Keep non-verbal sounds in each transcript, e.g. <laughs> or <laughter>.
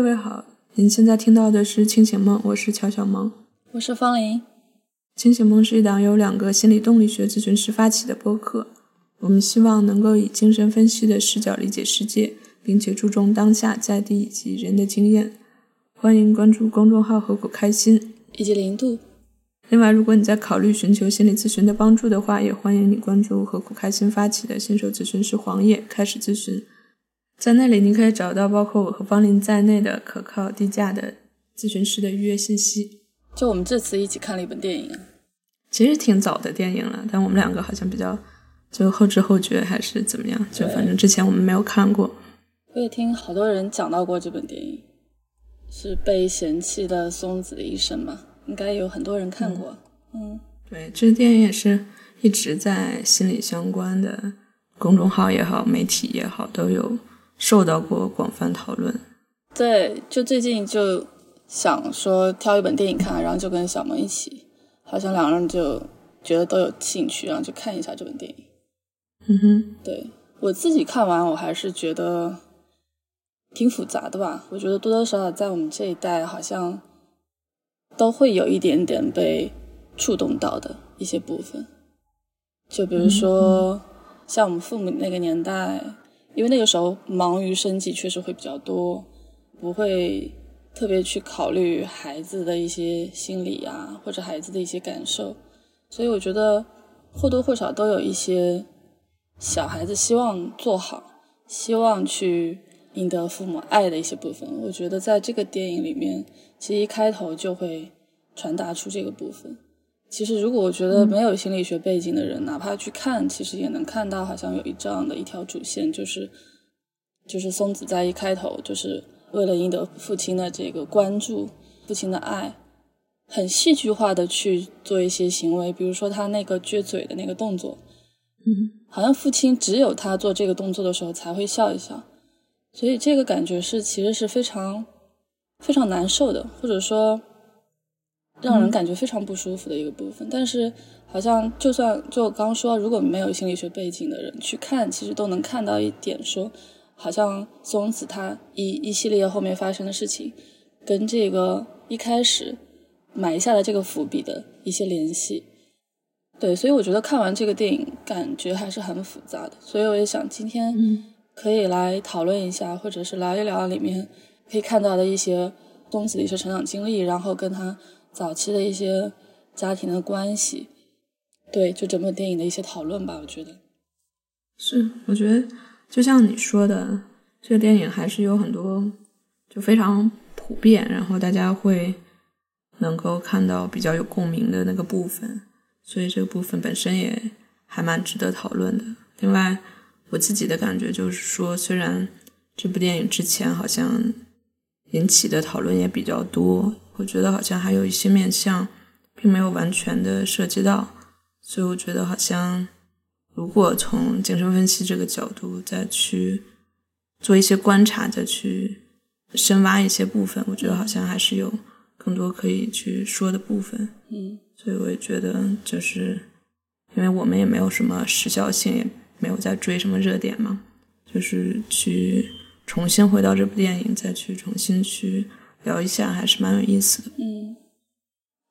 各位好，您现在听到的是《清醒梦》，我是乔小萌，我是方林。《清醒梦》是一档由两个心理动力学咨询师发起的播客，我们希望能够以精神分析的视角理解世界，并且注重当下在地以及人的经验。欢迎关注公众号“何苦开心”以及零度。另外，如果你在考虑寻求心理咨询的帮助的话，也欢迎你关注“何苦开心”发起的新手咨询师黄页，开始咨询。在那里，你可以找到包括我和方林在内的可靠、低价的咨询师的预约信息。就我们这次一起看了一本电影，其实挺早的电影了，但我们两个好像比较就后知后觉，还是怎么样？就反正之前我们没有看过。我也听好多人讲到过这本电影，是被嫌弃的松子的一生嘛，应该有很多人看过。嗯，对，这个电影也是一直在心理相关的公众号也好，媒体也好都有。受到过广泛讨论，对，就最近就想说挑一本电影看，然后就跟小萌一起，好像两个人就觉得都有兴趣，然后就看一下这本电影。嗯哼，对我自己看完，我还是觉得挺复杂的吧。我觉得多多少少在我们这一代，好像都会有一点点被触动到的一些部分，就比如说像我们父母那个年代。因为那个时候忙于生计确实会比较多，不会特别去考虑孩子的一些心理啊，或者孩子的一些感受，所以我觉得或多或少都有一些小孩子希望做好，希望去赢得父母爱的一些部分。我觉得在这个电影里面，其实一开头就会传达出这个部分。其实，如果我觉得没有心理学背景的人，哪怕去看，其实也能看到，好像有一这样的一条主线，就是，就是松子在一开头，就是为了赢得父亲的这个关注、父亲的爱，很戏剧化的去做一些行为，比如说他那个撅嘴的那个动作，嗯，好像父亲只有他做这个动作的时候才会笑一笑，所以这个感觉是其实是非常非常难受的，或者说。让人感觉非常不舒服的一个部分，但是好像就算就我刚刚说，如果没有心理学背景的人去看，其实都能看到一点，说好像松子他一一系列后面发生的事情，跟这个一开始埋下的这个伏笔的一些联系。对，所以我觉得看完这个电影，感觉还是很复杂的。所以我也想今天可以来讨论一下，或者是聊一聊里面可以看到的一些松子的一些成长经历，然后跟他。早期的一些家庭的关系，对，就整部电影的一些讨论吧，我觉得是。我觉得就像你说的，这个电影还是有很多就非常普遍，然后大家会能够看到比较有共鸣的那个部分，所以这个部分本身也还蛮值得讨论的。另外，我自己的感觉就是说，虽然这部电影之前好像引起的讨论也比较多。我觉得好像还有一些面向，并没有完全的涉及到，所以我觉得好像，如果从精神分析这个角度再去做一些观察，再去深挖一些部分，我觉得好像还是有更多可以去说的部分。嗯，所以我也觉得，就是因为我们也没有什么时效性，也没有在追什么热点嘛，就是去重新回到这部电影，再去重新去。聊一下还是蛮有意思的。嗯，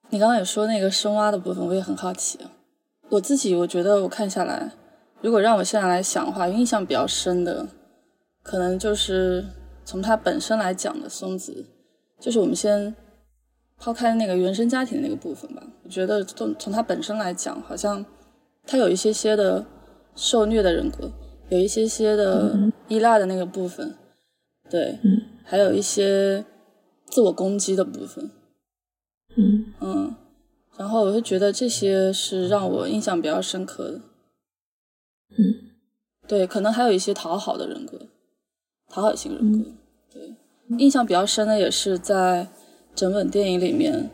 你刚刚也说那个深挖的部分，我也很好奇。我自己我觉得我看下来，如果让我现在来想的话，印象比较深的，可能就是从他本身来讲的松子，就是我们先抛开那个原生家庭的那个部分吧。我觉得从从他本身来讲，好像他有一些些的受虐的人格，有一些些的依赖的那个部分，对，还有一些。自我攻击的部分，嗯。嗯，然后我就觉得这些是让我印象比较深刻的，嗯，对，可能还有一些讨好的人格，讨好型人格，对，印象比较深的也是在整本电影里面，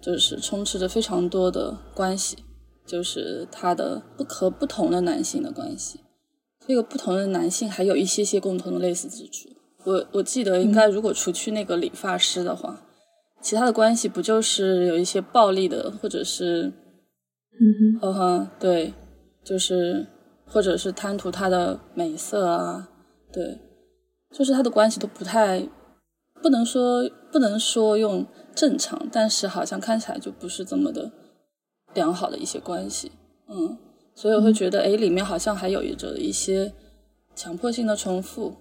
就是充斥着非常多的关系，就是他的不和不同的男性的关系，这个不同的男性还有一些些共同的类似之处。我我记得应该，如果除去那个理发师的话，其他的关系不就是有一些暴力的，或者是，嗯哼，哼，对，就是或者是贪图他的美色啊，对，就是他的关系都不太不能说不能说用正常，但是好像看起来就不是这么的良好的一些关系，嗯，所以我会觉得，哎，里面好像还有着一些强迫性的重复。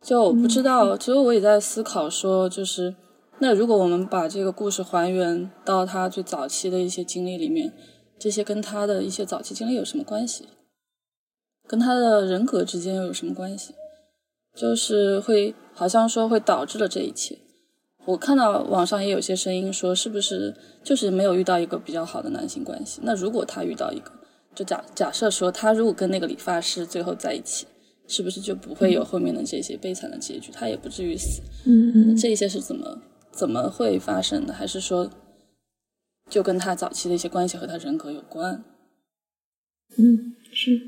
就我不知道，其实我也在思考说，就是那如果我们把这个故事还原到他最早期的一些经历里面，这些跟他的一些早期经历有什么关系？跟他的人格之间又有什么关系？就是会好像说会导致了这一切。我看到网上也有些声音说，是不是就是没有遇到一个比较好的男性关系？那如果他遇到一个，就假假设说他如果跟那个理发师最后在一起。是不是就不会有后面的这些悲惨的结局？他也不至于死。嗯嗯，这些是怎么怎么会发生的？还是说，就跟他早期的一些关系和他人格有关？嗯，是，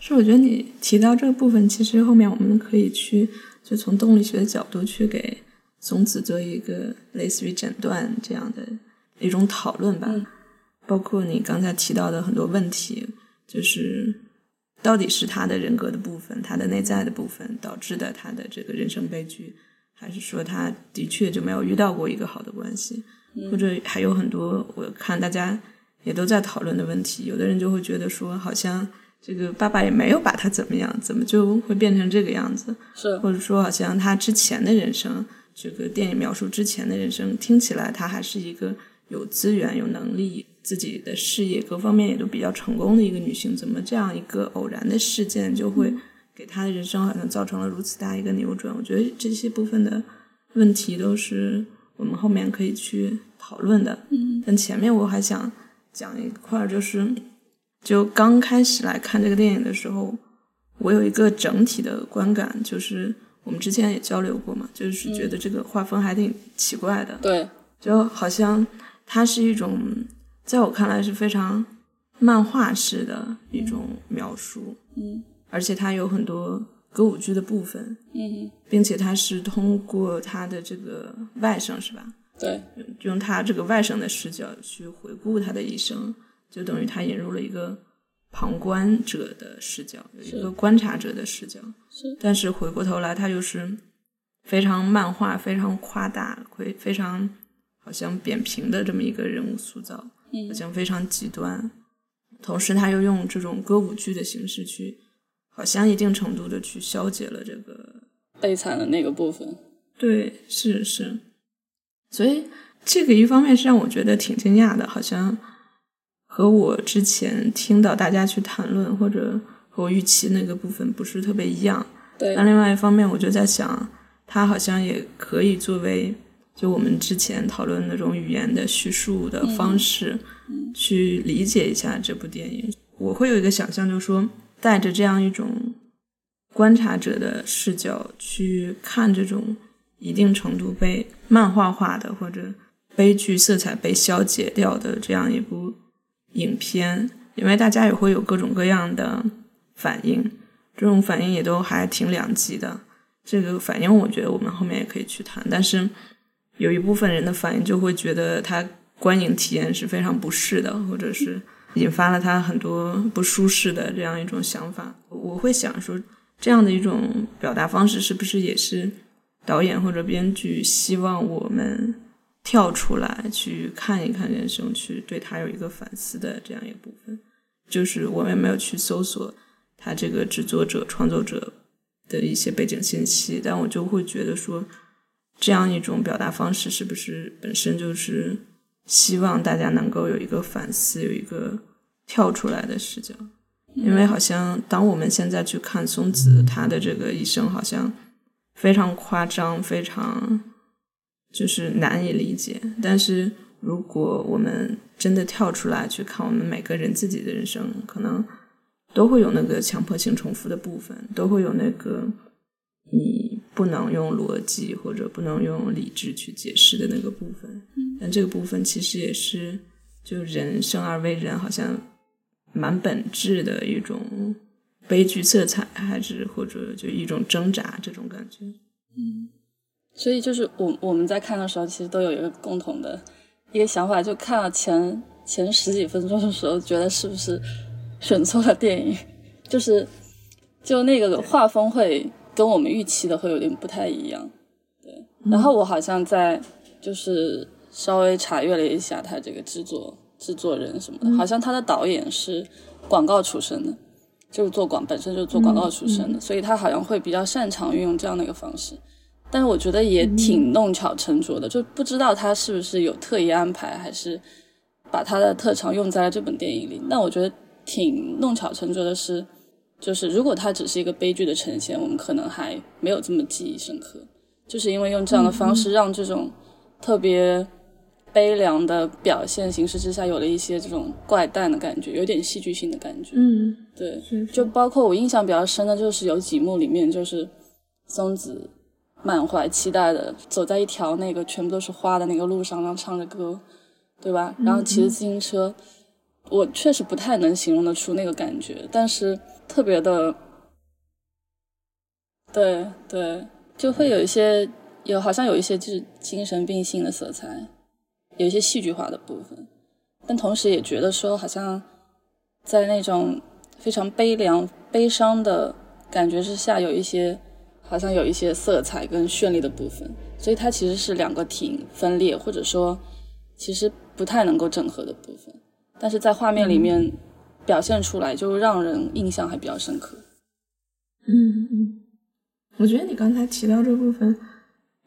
是。我觉得你提到这个部分，其实后面我们可以去就从动力学的角度去给松子做一个类似于诊断这样的一种讨论吧。包括你刚才提到的很多问题，就是。到底是他的人格的部分，他的内在的部分导致的他的这个人生悲剧，还是说他的确就没有遇到过一个好的关系，或者还有很多我看大家也都在讨论的问题。有的人就会觉得说，好像这个爸爸也没有把他怎么样，怎么就会变成这个样子？是，或者说好像他之前的人生，这个电影描述之前的人生，听起来他还是一个有资源、有能力。自己的事业各方面也都比较成功的一个女性，怎么这样一个偶然的事件就会给她的人生好像造成了如此大一个扭转？我觉得这些部分的问题都是我们后面可以去讨论的。嗯，但前面我还想讲一块，就是就刚开始来看这个电影的时候，我有一个整体的观感，就是我们之前也交流过嘛，就是觉得这个画风还挺奇怪的。对，就好像它是一种。在我看来是非常漫画式的一种描述，嗯，而且它有很多歌舞剧的部分，嗯，并且它是通过他的这个外甥是吧？对，用他这个外甥的视角去回顾他的一生，就等于他引入了一个旁观者的视角，有一个观察者的视角，是，但是回过头来，他又是非常漫画、非常夸大、会非常好像扁平的这么一个人物塑造。好像非常极端，同时他又用这种歌舞剧的形式去，好像一定程度的去消解了这个悲惨的那个部分。对，是是，所以这个一方面是让我觉得挺惊讶的，好像和我之前听到大家去谈论或者和我预期那个部分不是特别一样。对，那另外一方面，我就在想，他好像也可以作为。就我们之前讨论那种语言的叙述的方式，去理解一下这部电影，我会有一个想象，就是说带着这样一种观察者的视角去看这种一定程度被漫画化的或者悲剧色彩被消解掉的这样一部影片，因为大家也会有各种各样的反应，这种反应也都还挺两极的。这个反应，我觉得我们后面也可以去谈，但是。有一部分人的反应就会觉得他观影体验是非常不适的，或者是引发了他很多不舒适的这样一种想法。我会想说，这样的一种表达方式是不是也是导演或者编剧希望我们跳出来去看一看人生，去对他有一个反思的这样一部分？就是我们没有去搜索他这个制作者、创作者的一些背景信息，但我就会觉得说。这样一种表达方式，是不是本身就是希望大家能够有一个反思，有一个跳出来的视角？因为好像当我们现在去看松子他的这个一生，好像非常夸张，非常就是难以理解。但是如果我们真的跳出来去看我们每个人自己的人生，可能都会有那个强迫性重复的部分，都会有那个你。不能用逻辑或者不能用理智去解释的那个部分，但这个部分其实也是就人生而为人，好像蛮本质的一种悲剧色彩，还是或者就一种挣扎这种感觉。嗯，所以就是我我们在看的时候，其实都有一个共同的一个想法，就看了前前十几分钟的时候，觉得是不是选错了电影？就是就那个画风会。跟我们预期的会有点不太一样，对。然后我好像在就是稍微查阅了一下他这个制作制作人什么的，好像他的导演是广告出身的，就是做广本身就是做广告出身的，所以他好像会比较擅长运用这样的一个方式。但是我觉得也挺弄巧成拙的，就不知道他是不是有特意安排，还是把他的特长用在了这本电影里。但我觉得挺弄巧成拙的是，就是如果它只是一个悲剧的呈现，我们可能还没有这么记忆深刻。就是因为用这样的方式，让这种特别悲凉的表现形式之下，有了一些这种怪诞的感觉，有点戏剧性的感觉。嗯，对，是就包括我印象比较深的，就是有几幕里面，就是松子满怀期待的走在一条那个全部都是花的那个路上，然后唱着歌，对吧？然后骑着自行车，我确实不太能形容得出那个感觉，但是特别的，对对。就会有一些有好像有一些就是精神病性的色彩，有一些戏剧化的部分，但同时也觉得说好像在那种非常悲凉、悲伤的感觉之下，有一些好像有一些色彩跟绚丽的部分，所以它其实是两个挺分裂，或者说其实不太能够整合的部分，但是在画面里面表现出来，就让人印象还比较深刻。嗯嗯。我觉得你刚才提到这部分，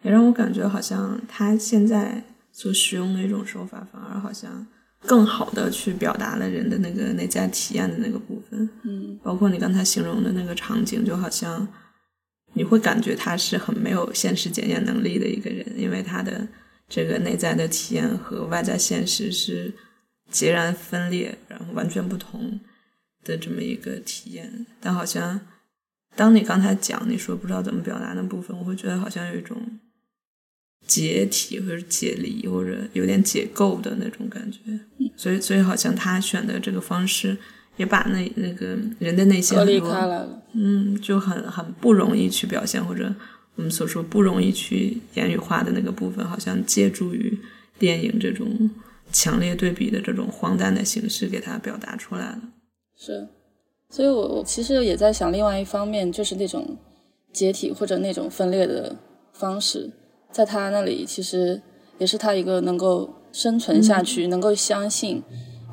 也让我感觉好像他现在所使用的一种手法，反而好像更好的去表达了人的那个内在体验的那个部分。嗯，包括你刚才形容的那个场景，就好像你会感觉他是很没有现实检验能力的一个人，因为他的这个内在的体验和外在现实是截然分裂，然后完全不同的这么一个体验，但好像。当你刚才讲你说不知道怎么表达那部分，我会觉得好像有一种解体或者解离或者有点解构的那种感觉，所以所以好像他选的这个方式也把那那个人的内心隔离开来了，嗯，就很很不容易去表现或者我们所说不容易去言语化的那个部分，好像借助于电影这种强烈对比的这种荒诞的形式给他表达出来了，是。所以，我我其实也在想，另外一方面就是那种解体或者那种分裂的方式，在他那里其实也是他一个能够生存下去、能够相信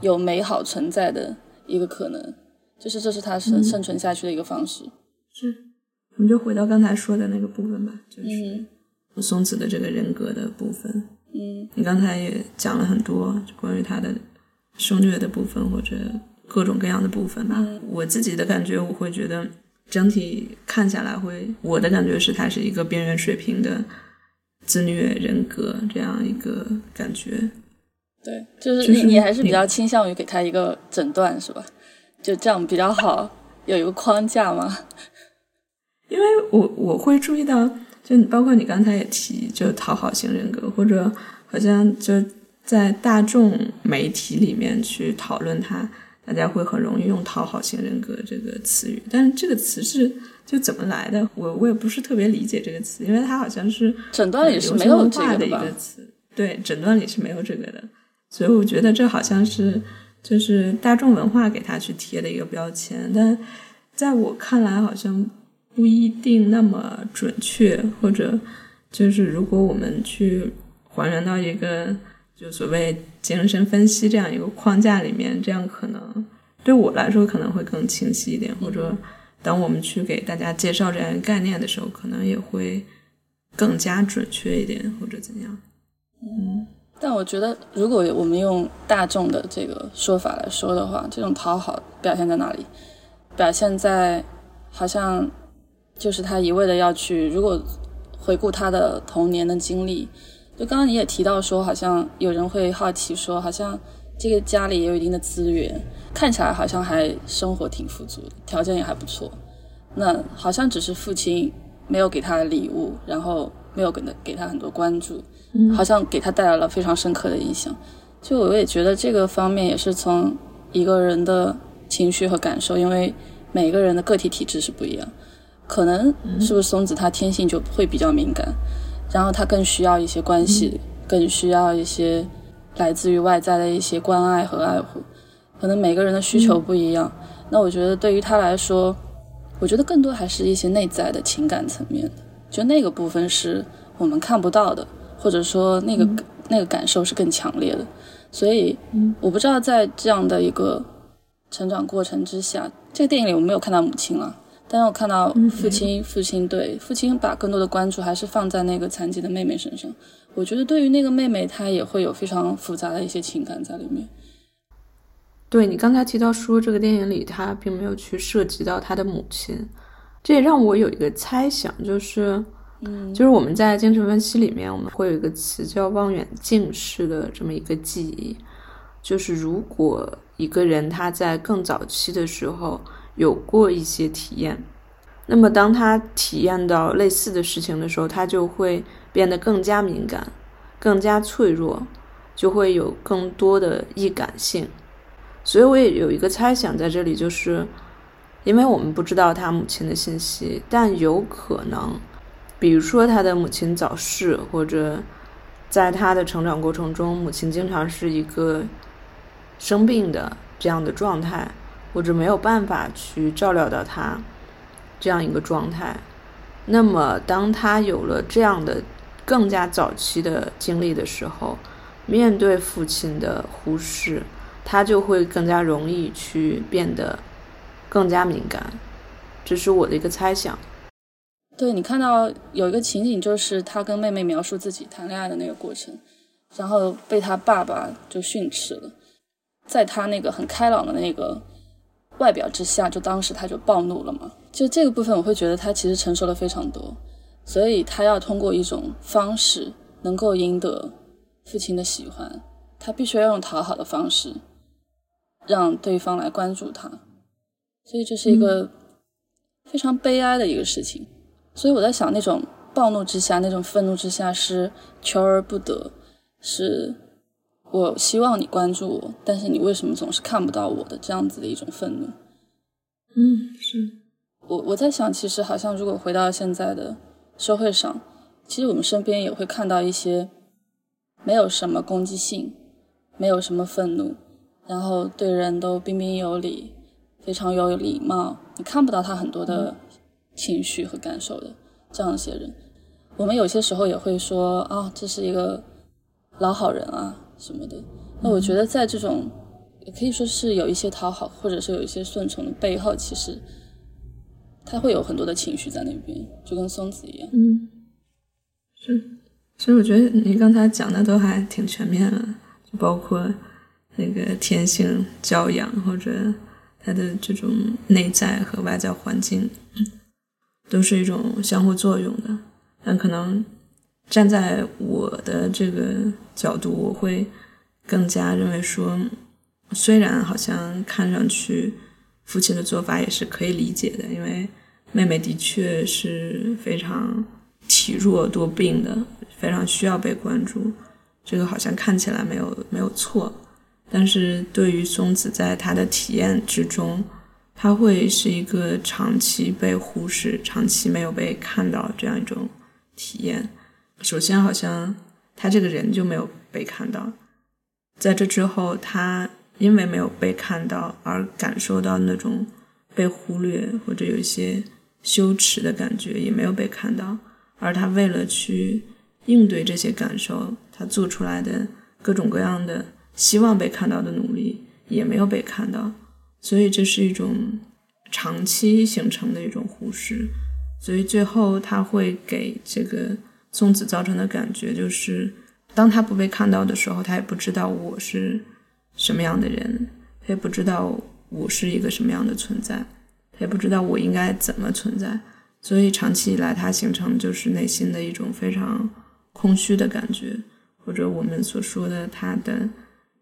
有美好存在的一个可能，就是这是他生生存下去的一个方式。是，我们就回到刚才说的那个部分吧，就是松子的这个人格的部分。嗯，你刚才也讲了很多关于他的受虐的部分，或者。各种各样的部分吧，我自己的感觉，我会觉得整体看下来，会我的感觉是，他是一个边缘水平的自虐人格这样一个感觉。对，就是你你还是比较倾向于给他一个诊断，是吧？就这样比较好，有一个框架吗？<laughs> 因为我我会注意到，就包括你刚才也提，就讨好型人格，或者好像就在大众媒体里面去讨论它。大家会很容易用“讨好型人格”这个词语，但是这个词是就怎么来的？我我也不是特别理解这个词，因为它好像是诊断里是没有这个的一个词，对，诊断里是没有这个的，所以我觉得这好像是就是大众文化给他去贴的一个标签，但在我看来好像不一定那么准确，或者就是如果我们去还原到一个。就所谓精神分析这样一个框架里面，这样可能对我来说可能会更清晰一点，或者当我们去给大家介绍这样一个概念的时候，可能也会更加准确一点，或者怎样。嗯，但我觉得，如果我们用大众的这个说法来说的话，这种讨好表现在哪里？表现在好像就是他一味的要去，如果回顾他的童年的经历。就刚刚你也提到说，好像有人会好奇说，好像这个家里也有一定的资源，看起来好像还生活挺富足的，条件也还不错。那好像只是父亲没有给他礼物，然后没有给他给他很多关注，好像给他带来了非常深刻的印象。就我也觉得这个方面也是从一个人的情绪和感受，因为每个人的个体体质是不一样，可能是不是松子他天性就会比较敏感。然后他更需要一些关系，更需要一些来自于外在的一些关爱和爱护。可能每个人的需求不一样。那我觉得对于他来说，我觉得更多还是一些内在的情感层面的。就那个部分是我们看不到的，或者说那个那个感受是更强烈的。所以，我不知道在这样的一个成长过程之下，这个电影里我没有看到母亲了，但是我看到父亲，父亲对父亲把更多的关注还是放在那个残疾的妹妹身上。我觉得对于那个妹妹，她也会有非常复杂的一些情感在里面。对你刚才提到说，这个电影里他并没有去涉及到他的母亲，这也让我有一个猜想，就是，嗯，就是我们在精神分析里面，我们会有一个词叫望远镜式的这么一个记忆，就是如果一个人他在更早期的时候有过一些体验，那么当他体验到类似的事情的时候，他就会变得更加敏感，更加脆弱，就会有更多的易感性。所以我也有一个猜想在这里，就是因为我们不知道他母亲的信息，但有可能，比如说他的母亲早逝，或者在他的成长过程中，母亲经常是一个生病的这样的状态，或者没有办法去照料到他这样一个状态。那么，当他有了这样的更加早期的经历的时候，面对父亲的忽视。他就会更加容易去变得更加敏感，这是我的一个猜想。对你看到有一个情景，就是他跟妹妹描述自己谈恋爱的那个过程，然后被他爸爸就训斥了，在他那个很开朗的那个外表之下，就当时他就暴怒了嘛。就这个部分，我会觉得他其实承受了非常多，所以他要通过一种方式能够赢得父亲的喜欢，他必须要用讨好的方式。让对方来关注他，所以这是一个非常悲哀的一个事情。所以我在想，那种暴怒之下，那种愤怒之下，是求而不得，是我希望你关注我，但是你为什么总是看不到我的这样子的一种愤怒。嗯，是我我在想，其实好像如果回到现在的社会上，其实我们身边也会看到一些没有什么攻击性，没有什么愤怒。然后对人都彬彬有礼，非常有礼貌，你看不到他很多的情绪和感受的这样一些人，我们有些时候也会说啊，这是一个老好人啊什么的。那我觉得在这种也可以说是有一些讨好，或者是有一些顺从的背后，其实他会有很多的情绪在那边，就跟松子一样。嗯，是，所以我觉得你刚才讲的都还挺全面的，就包括。那个天性教养，或者他的这种内在和外在环境，都是一种相互作用的。但可能站在我的这个角度，我会更加认为说，虽然好像看上去父亲的做法也是可以理解的，因为妹妹的确是非常体弱多病的，非常需要被关注，这个好像看起来没有没有错。但是对于松子，在他的体验之中，他会是一个长期被忽视、长期没有被看到这样一种体验。首先，好像他这个人就没有被看到，在这之后，他因为没有被看到而感受到那种被忽略或者有一些羞耻的感觉，也没有被看到。而他为了去应对这些感受，他做出来的各种各样的。希望被看到的努力也没有被看到，所以这是一种长期形成的一种忽视，所以最后他会给这个松子造成的感觉就是，当他不被看到的时候，他也不知道我是什么样的人，他也不知道我是一个什么样的存在，他也不知道我应该怎么存在，所以长期以来他形成就是内心的一种非常空虚的感觉，或者我们所说的他的。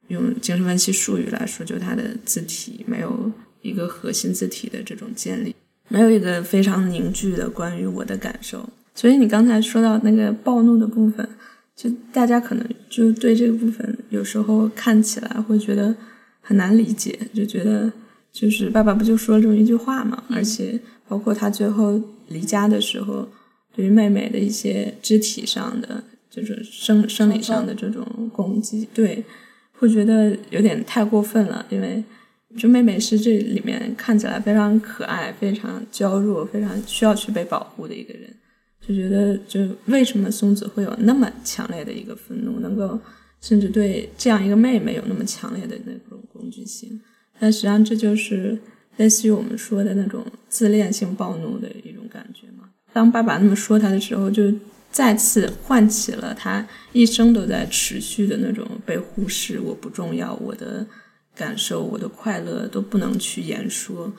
用精神分析术语来说，就他的字体没有一个核心字体的这种建立，没有一个非常凝聚的关于我的感受。所以你刚才说到那个暴怒的部分，就大家可能就对这个部分有时候看起来会觉得很难理解，就觉得就是爸爸不就说了这么一句话嘛？而且包括他最后离家的时候，对于妹妹的一些肢体上的这种生生理上的这种攻击，对。会觉得有点太过分了，因为就妹妹是这里面看起来非常可爱、非常娇弱、非常需要去被保护的一个人，就觉得就为什么松子会有那么强烈的一个愤怒，能够甚至对这样一个妹妹有那么强烈的那种攻击性？但实际上这就是类似于我们说的那种自恋性暴怒的一种感觉嘛。当爸爸那么说他的时候，就再次唤起了他一生都在持续的那种被忽视、我不重要、我的感受、我的快乐都不能去言说，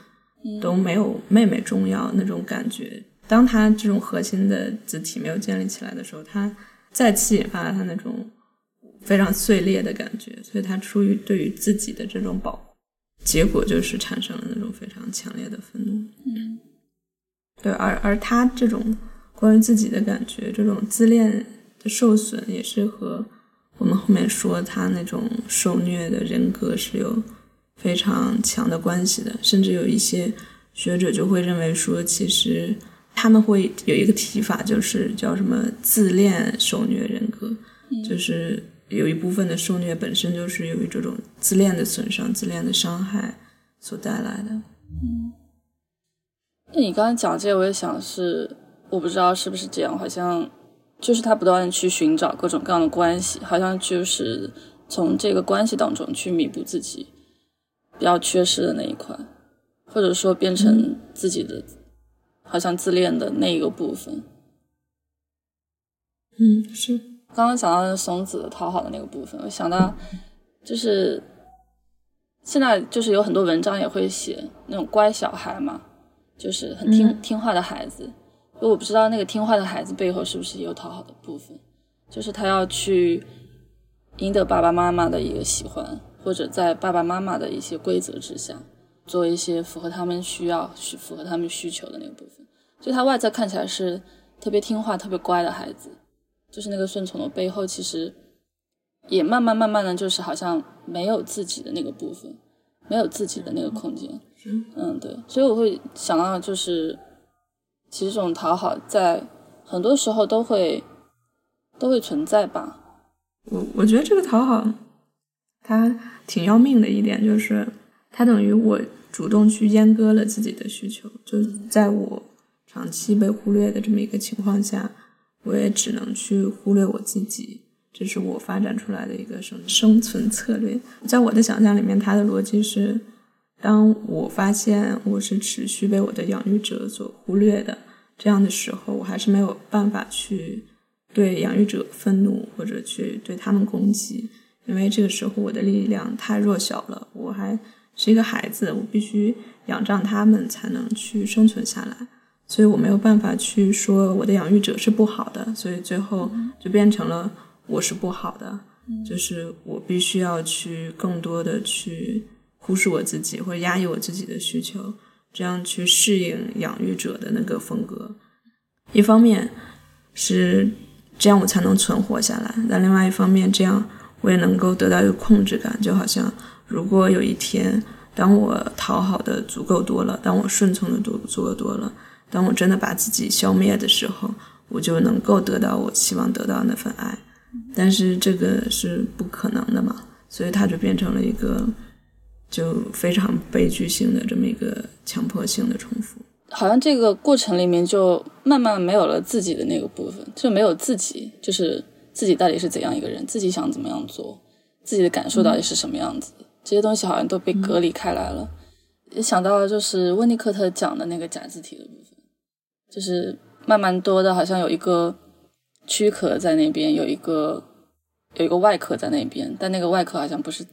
都没有妹妹重要那种感觉。当他这种核心的字体没有建立起来的时候，他再次引发了他那种非常碎裂的感觉，所以他出于对于自己的这种保护，结果就是产生了那种非常强烈的愤怒。嗯，对，而而他这种关于自己的感觉，这种自恋的受损，也是和我们后面说他那种受虐的人格是有非常强的关系的，甚至有一些学者就会认为说，其实。他们会有一个提法，就是叫什么自恋受虐人格，就是有一部分的受虐本身就是由于这种自恋的损伤、自恋的伤害所带来的。嗯，那你刚才讲这，我也想是，我不知道是不是这样，好像就是他不断的去寻找各种各样的关系，好像就是从这个关系当中去弥补自己比较缺失的那一块，或者说变成自己的。好像自恋的那一个部分，嗯，是刚刚讲到的松子讨好的那个部分，我想到就是现在就是有很多文章也会写那种乖小孩嘛，就是很听听话的孩子。我不知道那个听话的孩子背后是不是也有讨好的部分，就是他要去赢得爸爸妈妈的一个喜欢，或者在爸爸妈妈的一些规则之下。做一些符合他们需要、需符合他们需求的那个部分，所以他外在看起来是特别听话、特别乖的孩子，就是那个顺从的背后，其实也慢慢慢慢的就是好像没有自己的那个部分，没有自己的那个空间。嗯，对，所以我会想到，就是其实这种讨好在很多时候都会都会存在吧。我我觉得这个讨好，它挺要命的一点就是。它等于我主动去阉割了自己的需求，就在我长期被忽略的这么一个情况下，我也只能去忽略我自己，这是我发展出来的一个生生存策略。在我的想象里面，它的逻辑是：当我发现我是持续被我的养育者所忽略的这样的时候，我还是没有办法去对养育者愤怒或者去对他们攻击，因为这个时候我的力量太弱小了，我还。是一个孩子，我必须仰仗他们才能去生存下来，所以我没有办法去说我的养育者是不好的，所以最后就变成了我是不好的，就是我必须要去更多的去忽视我自己或者压抑我自己的需求，这样去适应养育者的那个风格。一方面是这样我才能存活下来，但另外一方面这样我也能够得到一个控制感，就好像。如果有一天，当我讨好的足够多了，当我顺从的多足够多了，当我真的把自己消灭的时候，我就能够得到我希望得到那份爱。但是这个是不可能的嘛，所以它就变成了一个就非常悲剧性的这么一个强迫性的重复。好像这个过程里面就慢慢没有了自己的那个部分，就没有自己，就是自己到底是怎样一个人，自己想怎么样做，自己的感受到底是什么样子。这些东西好像都被隔离开来了。也想到了，就是温尼科特讲的那个假字体的部分，就是慢慢多的，好像有一个躯壳在那边，有一个有一个外壳在那边，但那个外壳好像不是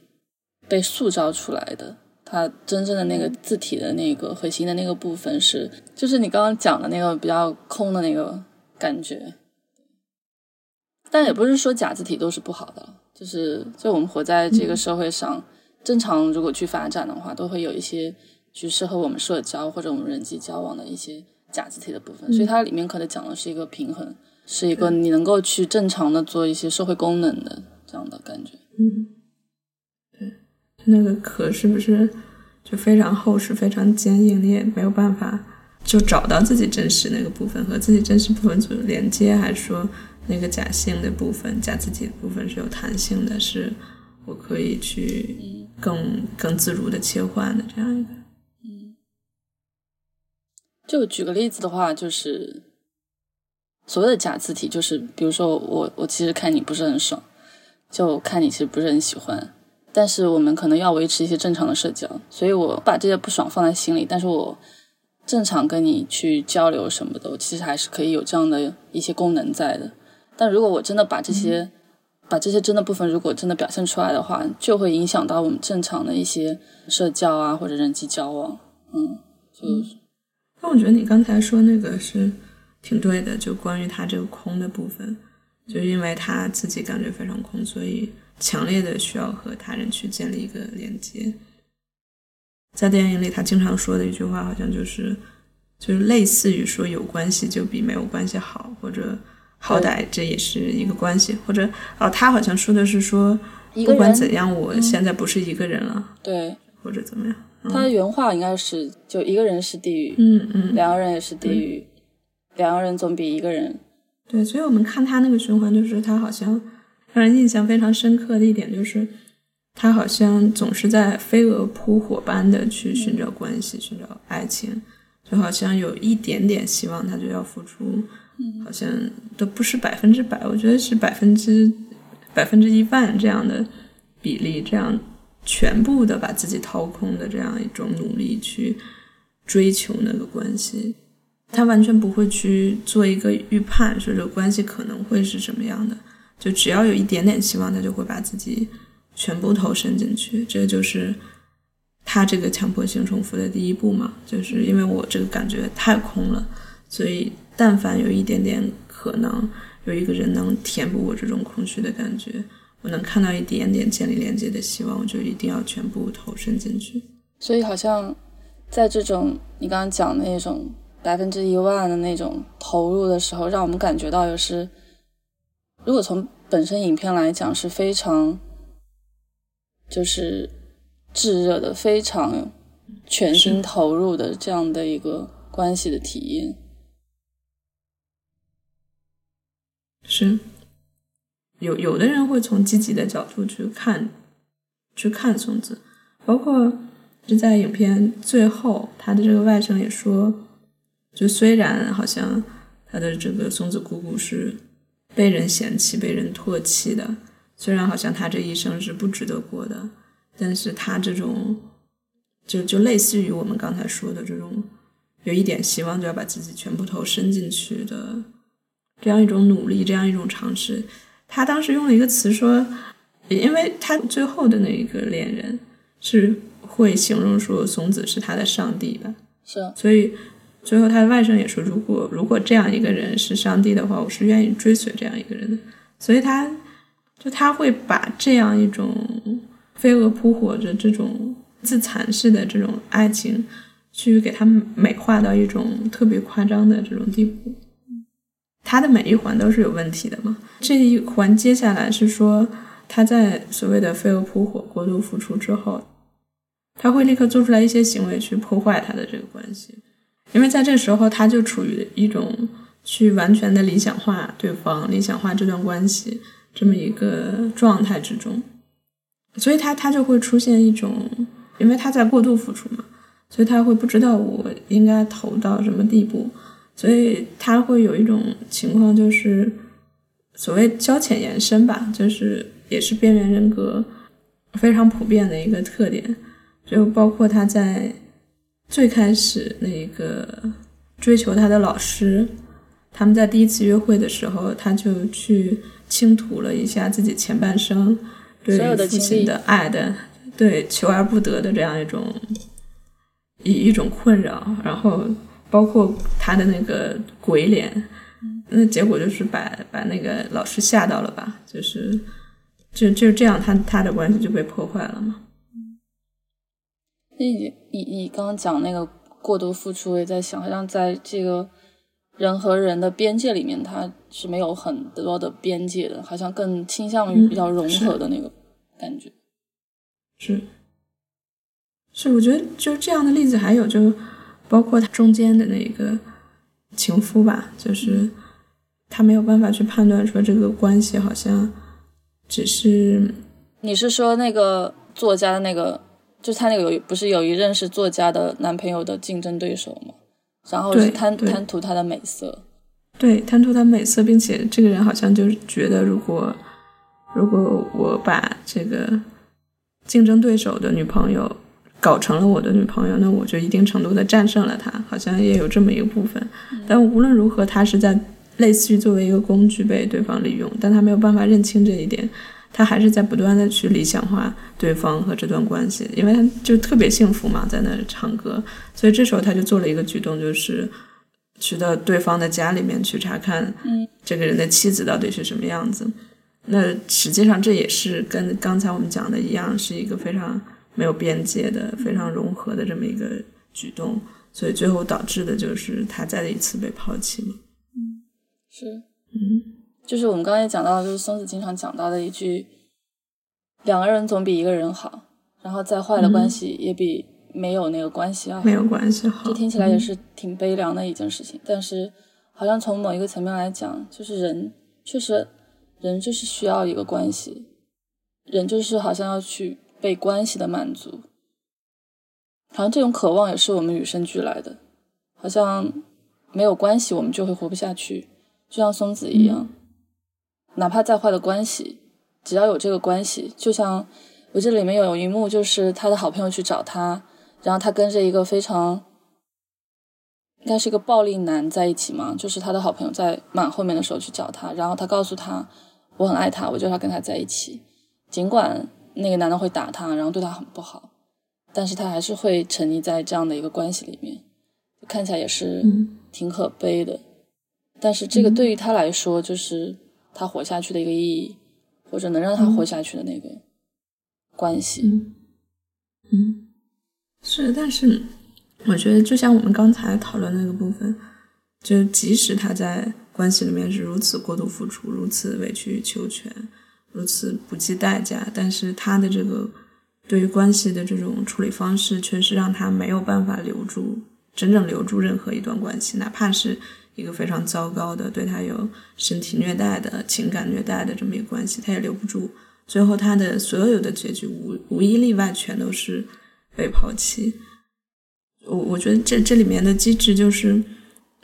被塑造出来的。它真正的那个字体的那个核心的那个部分是，就是你刚刚讲的那个比较空的那个感觉。但也不是说假字体都是不好的，就是就我们活在这个社会上。正常，如果去发展的话，都会有一些去适合我们社交或者我们人际交往的一些假字体的部分，所以它里面可能讲的是一个平衡，是一个你能够去正常的做一些社会功能的这样的感觉。嗯，对，那个壳是不是就非常厚实、非常坚硬？你也没有办法就找到自己真实那个部分和自己真实部分做连接，还是说那个假性的部分、假字体的部分是有弹性的？是？我可以去更更自如的切换的这样一个，嗯，就举个例子的话，就是所谓的假字体，就是比如说我我其实看你不是很爽，就看你其实不是很喜欢，但是我们可能要维持一些正常的社交，所以我把这些不爽放在心里，但是我正常跟你去交流什么的，我其实还是可以有这样的一些功能在的。但如果我真的把这些把这些真的部分如果真的表现出来的话，就会影响到我们正常的一些社交啊或者人际交往，嗯，就。那我觉得你刚才说那个是挺对的，就关于他这个空的部分，就因为他自己感觉非常空，所以强烈的需要和他人去建立一个连接。在电影里，他经常说的一句话，好像就是，就是类似于说有关系就比没有关系好，或者好歹这也是一个关系，或者哦，他好像说的是说，不管怎样，我现在不是一个人了，对，或者怎么样。他的原话应该是：就一个人是地狱，嗯嗯，两个人也是地狱，两个人总比一个人。对，所以我们看他那个循环，就是他好像让人印象非常深刻的一点，就是他好像总是在飞蛾扑火般的去寻找关系、寻找爱情，就好像有一点点希望，他就要付出，好像都不是百分之百，我觉得是百分之百分之一万这样的比例，这样。全部的把自己掏空的这样一种努力去追求那个关系，他完全不会去做一个预判，说这个关系可能会是什么样的。就只要有一点点希望，他就会把自己全部投身进去。这就是他这个强迫性重复的第一步嘛。就是因为我这个感觉太空了，所以但凡有一点点可能有一个人能填补我这种空虚的感觉。我能看到一点点建立连接的希望，我就一定要全部投身进去。所以，好像在这种你刚刚讲的那种百分之一万的那种投入的时候，让我们感觉到，又是如果从本身影片来讲是非常就是炙热的、非常全心投入的这样的一个关系的体验，是。有有的人会从积极的角度去看，去看松子，包括就在影片最后，他的这个外甥也说，就虽然好像他的这个松子姑姑是被人嫌弃、被人唾弃的，虽然好像他这一生是不值得过的，但是他这种就就类似于我们刚才说的这种有一点希望就要把自己全部投伸进去的这样一种努力，这样一种尝试。他当时用了一个词说，因为他最后的那一个恋人是会形容说松子是他的上帝吧，是，所以最后他的外甥也说，如果如果这样一个人是上帝的话，我是愿意追随这样一个人的。所以他就他会把这样一种飞蛾扑火的这种自残式的这种爱情，去给他美化到一种特别夸张的这种地步。他的每一环都是有问题的嘛？这一环接下来是说，他在所谓的飞蛾扑火、过度付出之后，他会立刻做出来一些行为去破坏他的这个关系，因为在这时候他就处于一种去完全的理想化对方、理想化这段关系这么一个状态之中，所以他他就会出现一种，因为他在过度付出嘛，所以他会不知道我应该投到什么地步。所以他会有一种情况，就是所谓交浅延伸吧，就是也是边缘人格非常普遍的一个特点。就包括他在最开始那个追求他的老师，他们在第一次约会的时候，他就去倾吐了一下自己前半生对父亲的爱的，对求而不得的这样一种一一种困扰，然后。包括他的那个鬼脸，那结果就是把把那个老师吓到了吧？就是就就这样，他他的关系就被破坏了嘛。你你你刚刚讲那个过度付出，也在想，好像在这个人和人的边界里面，他是没有很多的边界的，好像更倾向于比较融合的那个感觉。是是，我觉得就这样的例子还有就。包括他中间的那个情夫吧，就是他没有办法去判断说这个关系好像只是。你是说那个作家的那个，就他那个有不是有一任是作家的男朋友的竞争对手吗？然后是贪贪图他的美色。对，贪图他美色，并且这个人好像就是觉得，如果如果我把这个竞争对手的女朋友搞成了我的女朋友，那我就一定程度的战胜了她，好像也有这么一个部分。但无论如何，他是在类似于作为一个工具被对方利用，但他没有办法认清这一点。他还是在不断的去理想化对方和这段关系，因为他就特别幸福嘛，在那唱歌，所以这时候他就做了一个举动，就是去到对方的家里面去查看，这个人的妻子到底是什么样子。那实际上这也是跟刚才我们讲的一样，是一个非常没有边界的、非常融合的这么一个举动，所以最后导致的就是他再一次被抛弃嘛。嗯，是，嗯。就是我们刚才也讲到，就是松子经常讲到的一句：“两个人总比一个人好，然后再坏的关系也比没有那个关系要好。”没有关系好，这听起来也是挺悲凉的一件事情。但是，好像从某一个层面来讲，就是人确实，人就是需要一个关系，人就是好像要去被关系的满足。好像这种渴望也是我们与生俱来的，好像没有关系我们就会活不下去，就像松子一样。哪怕再坏的关系，只要有这个关系，就像我这里面有一幕，就是他的好朋友去找他，然后他跟着一个非常应该是一个暴力男在一起嘛，就是他的好朋友在满后面的时候去找他，然后他告诉他我很爱他，我就要跟他在一起，尽管那个男的会打她，然后对她很不好，但是她还是会沉溺在这样的一个关系里面，看起来也是挺可悲的，但是这个对于她来说就是。他活下去的一个意义，或者能让他活下去的那个关系，嗯，是，但是我觉得，就像我们刚才讨论那个部分，就即使他在关系里面是如此过度付出，如此委曲求全，如此不计代价，但是他的这个对于关系的这种处理方式，却是让他没有办法留住真正留住任何一段关系，哪怕是。一个非常糟糕的，对他有身体虐待的、情感虐待的这么一个关系，他也留不住。最后，他的所有的结局无无一例外全都是被抛弃。我我觉得这这里面的机制就是，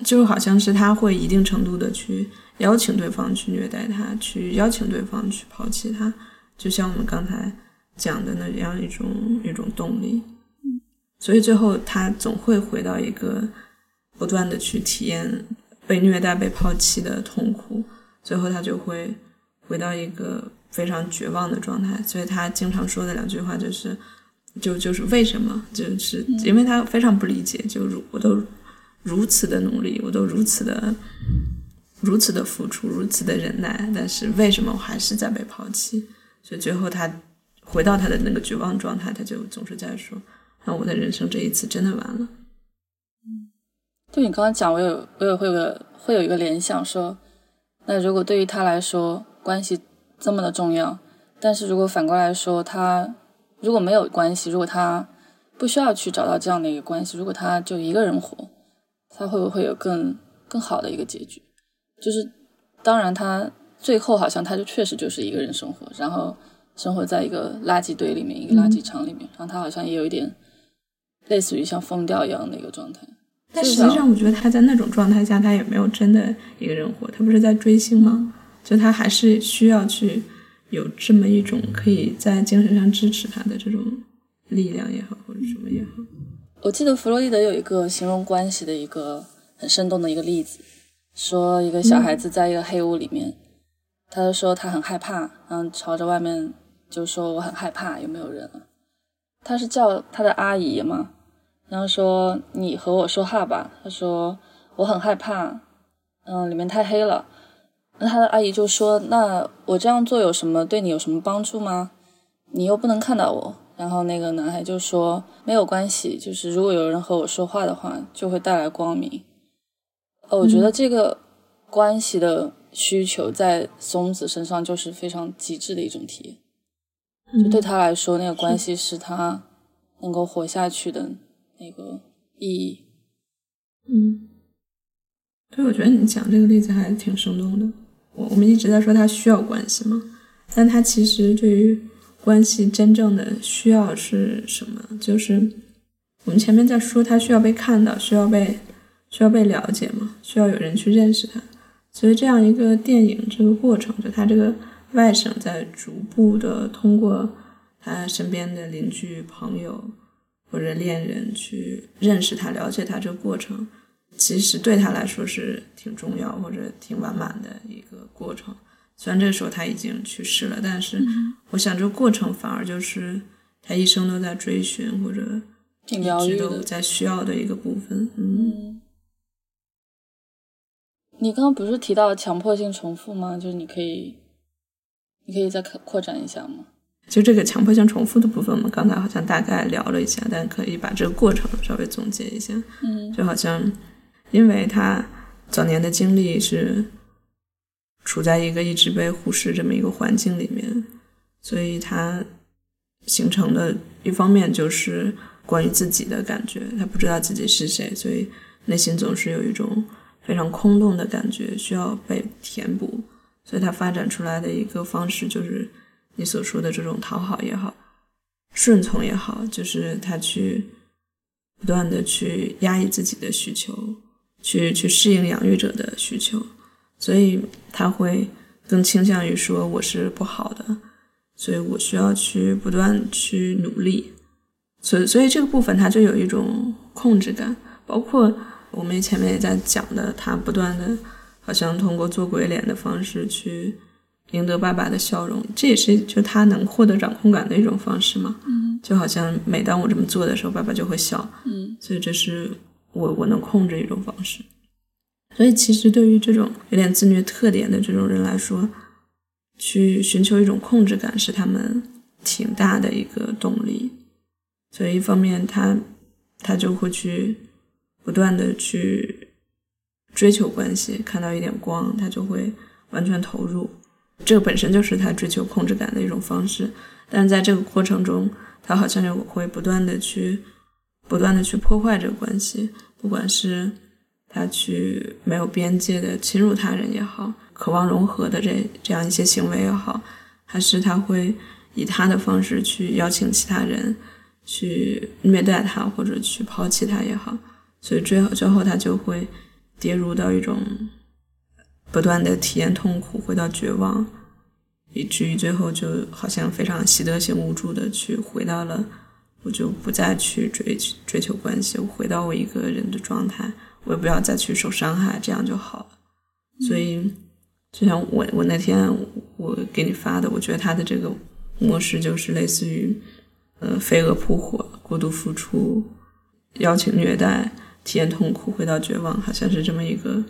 就好像是他会一定程度的去邀请对方去虐待他，去邀请对方去抛弃他，就像我们刚才讲的那样一种一种动力。所以最后他总会回到一个。不断的去体验被虐待、被抛弃的痛苦，最后他就会回到一个非常绝望的状态。所以他经常说的两句话就是，就就是为什么？就是因为他非常不理解，就如我都如此的努力，我都如此的如此的付出，如此的忍耐，但是为什么我还是在被抛弃？所以最后他回到他的那个绝望状态，他就总是在说：“那我的人生这一次真的完了。”嗯就你刚刚讲，我有我也会有个会有一个联想，说，那如果对于他来说关系这么的重要，但是如果反过来说，他如果没有关系，如果他不需要去找到这样的一个关系，如果他就一个人活，他会不会有更更好的一个结局？就是当然，他最后好像他就确实就是一个人生活，然后生活在一个垃圾堆里面，一个垃圾场里面，然后他好像也有一点类似于像疯掉一样的一个状态。但实际上，我觉得他在那种状态下，他也没有真的一个人活，他不是在追星吗？就他还是需要去有这么一种可以在精神上支持他的这种力量也好，或者什么也好。我记得弗洛伊德有一个形容关系的一个很生动的一个例子，说一个小孩子在一个黑屋里面，他就说他很害怕，然后朝着外面就说我很害怕，有没有人了？他是叫他的阿姨吗？然后说你和我说话吧。他说我很害怕，嗯，里面太黑了。那他的阿姨就说：“那我这样做有什么对你有什么帮助吗？你又不能看到我。”然后那个男孩就说：“没有关系，就是如果有人和我说话的话，就会带来光明。”呃，我觉得这个关系的需求在松子身上就是非常极致的一种体验。就对他来说，那个关系是他能够活下去的。那个意义，嗯，对，我觉得你讲这个例子还挺生动的。我我们一直在说他需要关系嘛，但他其实对于关系真正的需要是什么？就是我们前面在说他需要被看到，需要被需要被了解嘛，需要有人去认识他。所以这样一个电影这个过程，就他这个外甥在逐步的通过他身边的邻居、朋友或者恋人去认识他、了解他这个过程，其实对他来说是挺重要或者挺完满的一个过程。虽然这个时候他已经去世了，但是我想这个过程反而就是他一生都在追寻或者挺疗愈的，在需要的一个部分。嗯。你刚刚不是提到强迫性重复吗？就是你可以，你可以再扩扩展一下吗？就这个强迫性重复的部分，我们刚才好像大概聊了一下，但可以把这个过程稍微总结一下。嗯，就好像，因为他早年的经历是处在一个一直被忽视这么一个环境里面，所以他形成的一方面就是关于自己的感觉，他不知道自己是谁，所以内心总是有一种。非常空洞的感觉需要被填补，所以他发展出来的一个方式就是你所说的这种讨好也好，顺从也好，就是他去不断的去压抑自己的需求，去去适应养育者的需求，所以他会更倾向于说我是不好的，所以我需要去不断去努力，所以所以这个部分他就有一种控制感，包括。我们前面也在讲的，他不断的，好像通过做鬼脸的方式去赢得爸爸的笑容，这也是就他能获得掌控感的一种方式嘛。嗯，就好像每当我这么做的时候，爸爸就会笑。嗯，所以这是我我能控制一种方式。所以其实对于这种有点自虐特点的这种人来说，去寻求一种控制感是他们挺大的一个动力。所以一方面他他就会去。不断的去追求关系，看到一点光，他就会完全投入。这个本身就是他追求控制感的一种方式，但是在这个过程中，他好像就会不断的去、不断的去破坏这个关系。不管是他去没有边界的侵入他人也好，渴望融合的这这样一些行为也好，还是他会以他的方式去邀请其他人去虐待他或者去抛弃他也好。所以最后，最后他就会跌入到一种不断的体验痛苦，回到绝望，以至于最后就好像非常习得性无助的去回到了，我就不再去追追求关系，我回到我一个人的状态，我也不要再去受伤害，这样就好了。所以，就像我我那天我给你发的，我觉得他的这个模式就是类似于，呃，飞蛾扑火，过度付出，邀请虐待。体验痛苦，回到绝望，好像是这么一个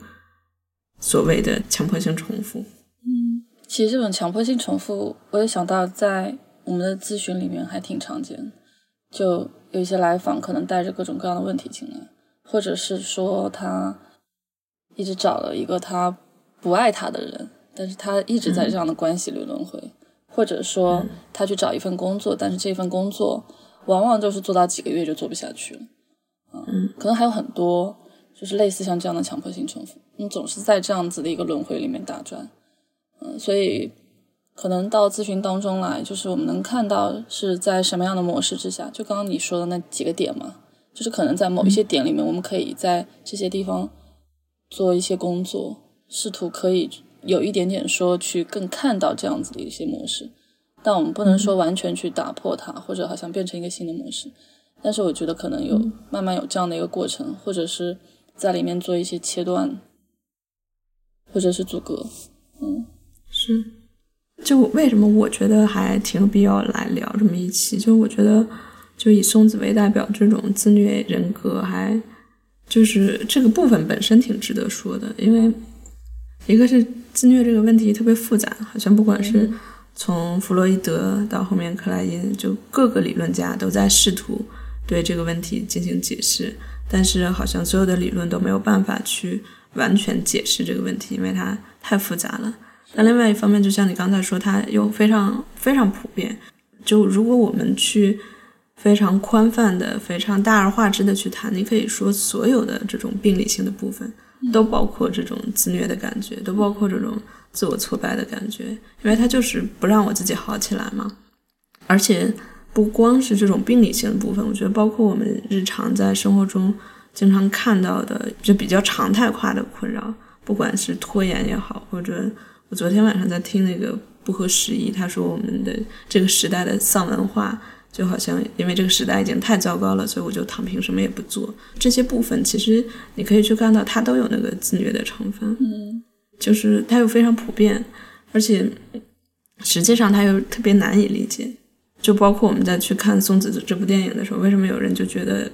所谓的强迫性重复。嗯，其实这种强迫性重复，我也想到在我们的咨询里面还挺常见。就有一些来访可能带着各种各样的问题进来，或者是说他一直找了一个他不爱他的人，但是他一直在这样的关系里轮回，或者说他去找一份工作，但是这份工作往往就是做到几个月就做不下去了。嗯，可能还有很多，就是类似像这样的强迫性重复，你总是在这样子的一个轮回里面打转，嗯，所以可能到咨询当中来，就是我们能看到是在什么样的模式之下，就刚刚你说的那几个点嘛，就是可能在某一些点里面，我们可以在这些地方做一些工作，试图可以有一点点说去更看到这样子的一些模式，但我们不能说完全去打破它，或者好像变成一个新的模式。但是我觉得可能有慢慢有这样的一个过程，或者是在里面做一些切断，或者是阻隔。嗯，是。就为什么我觉得还挺有必要来聊这么一期？就我觉得，就以松子为代表这种自虐人格，还就是这个部分本身挺值得说的。因为一个是自虐这个问题特别复杂，好像不管是从弗洛伊德到后面克莱因，就各个理论家都在试图。对这个问题进行解释，但是好像所有的理论都没有办法去完全解释这个问题，因为它太复杂了。但另外一方面，就像你刚才说，它又非常非常普遍。就如果我们去非常宽泛的、非常大而化之的去谈，你可以说所有的这种病理性的部分都包括这种自虐的感觉，都包括这种自我挫败的感觉，因为它就是不让我自己好起来嘛，而且。不光是这种病理性的部分，我觉得包括我们日常在生活中经常看到的，就比较常态化的困扰，不管是拖延也好，或者我昨天晚上在听那个不合时宜，他说我们的这个时代的丧文化，就好像因为这个时代已经太糟糕了，所以我就躺平，什么也不做。这些部分其实你可以去看到，它都有那个自虐的成分，嗯，就是它又非常普遍，而且实际上它又特别难以理解。就包括我们在去看松子这部电影的时候，为什么有人就觉得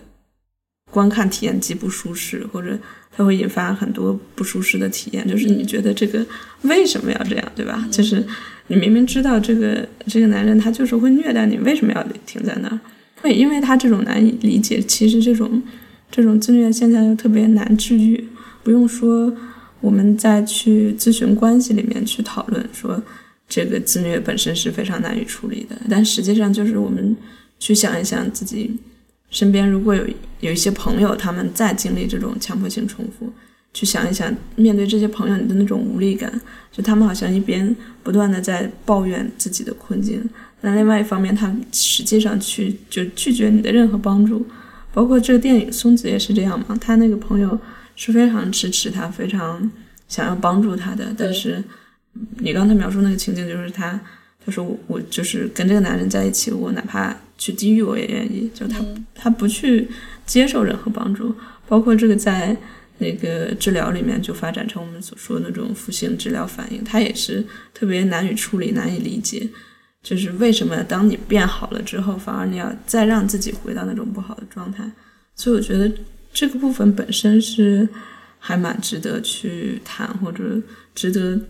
观看体验极不舒适，或者它会引发很多不舒适的体验？就是你觉得这个为什么要这样，对吧？就是你明明知道这个这个男人他就是会虐待你，为什么要停在那儿？会，因为他这种难以理解，其实这种这种自虐现象又特别难治愈。不用说，我们再去咨询关系里面去讨论说。这个自虐本身是非常难以处理的，但实际上就是我们去想一想自己身边如果有有一些朋友他们在经历这种强迫性重复，去想一想面对这些朋友你的那种无力感，就他们好像一边不断的在抱怨自己的困境，那另外一方面他实际上去就拒绝你的任何帮助，包括这个电影松子也是这样嘛，他那个朋友是非常支持他，非常想要帮助他的，但是。你刚才描述那个情景，就是他，他说我我就是跟这个男人在一起，我哪怕去地狱我也愿意。就他他不去接受任何帮助，包括这个在那个治疗里面就发展成我们所说的那种负性治疗反应，他也是特别难以处理、难以理解。就是为什么当你变好了之后，反而你要再让自己回到那种不好的状态？所以我觉得这个部分本身是还蛮值得去谈，或者值得。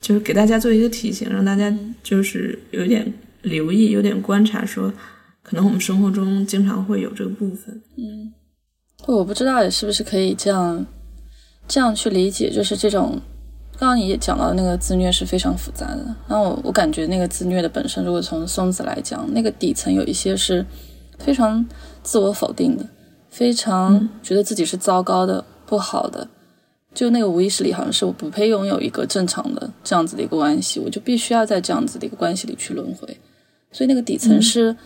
就是给大家做一个提醒，让大家就是有点留意，有点观察，说可能我们生活中经常会有这个部分。嗯，我不知道是不是可以这样这样去理解，就是这种刚刚你也讲到那个自虐是非常复杂的。那我我感觉那个自虐的本身，如果从松子来讲，那个底层有一些是非常自我否定的，非常觉得自己是糟糕的、不好的。就那个无意识里，好像是我不配拥有一个正常的这样子的一个关系，我就必须要在这样子的一个关系里去轮回。所以那个底层是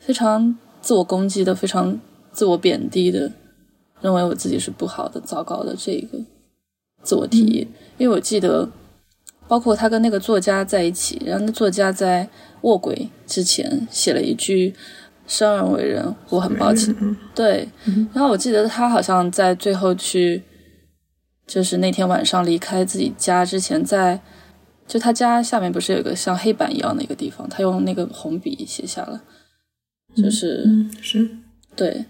非常自我攻击的，非常自我贬低的，认为我自己是不好的、糟糕的这一个自我体验。因为我记得，包括他跟那个作家在一起，然后那作家在卧轨之前写了一句“生而为人，我很抱歉”。对，然后我记得他好像在最后去。就是那天晚上离开自己家之前，在就他家下面不是有个像黑板一样的一个地方，他用那个红笔写下了，就是是，对，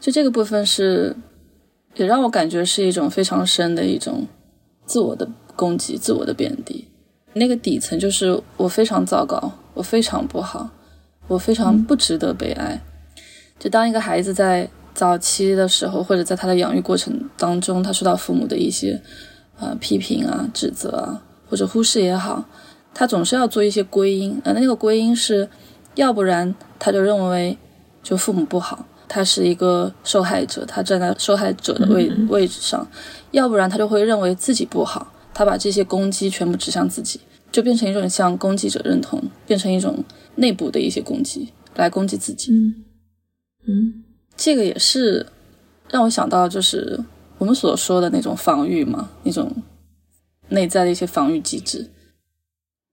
就这个部分是也让我感觉是一种非常深的一种自我的攻击、自我的贬低。那个底层就是我非常糟糕，我非常不好，我非常不值得被爱。就当一个孩子在。早期的时候，或者在他的养育过程当中，他受到父母的一些呃批评啊、指责啊，或者忽视也好，他总是要做一些归因。呃，那个归因是，要不然他就认为就父母不好，他是一个受害者，他站在受害者的位位置上；要不然他就会认为自己不好，他把这些攻击全部指向自己，就变成一种像攻击者认同，变成一种内部的一些攻击来攻击自己。嗯嗯。这个也是让我想到，就是我们所说的那种防御嘛，那种内在的一些防御机制，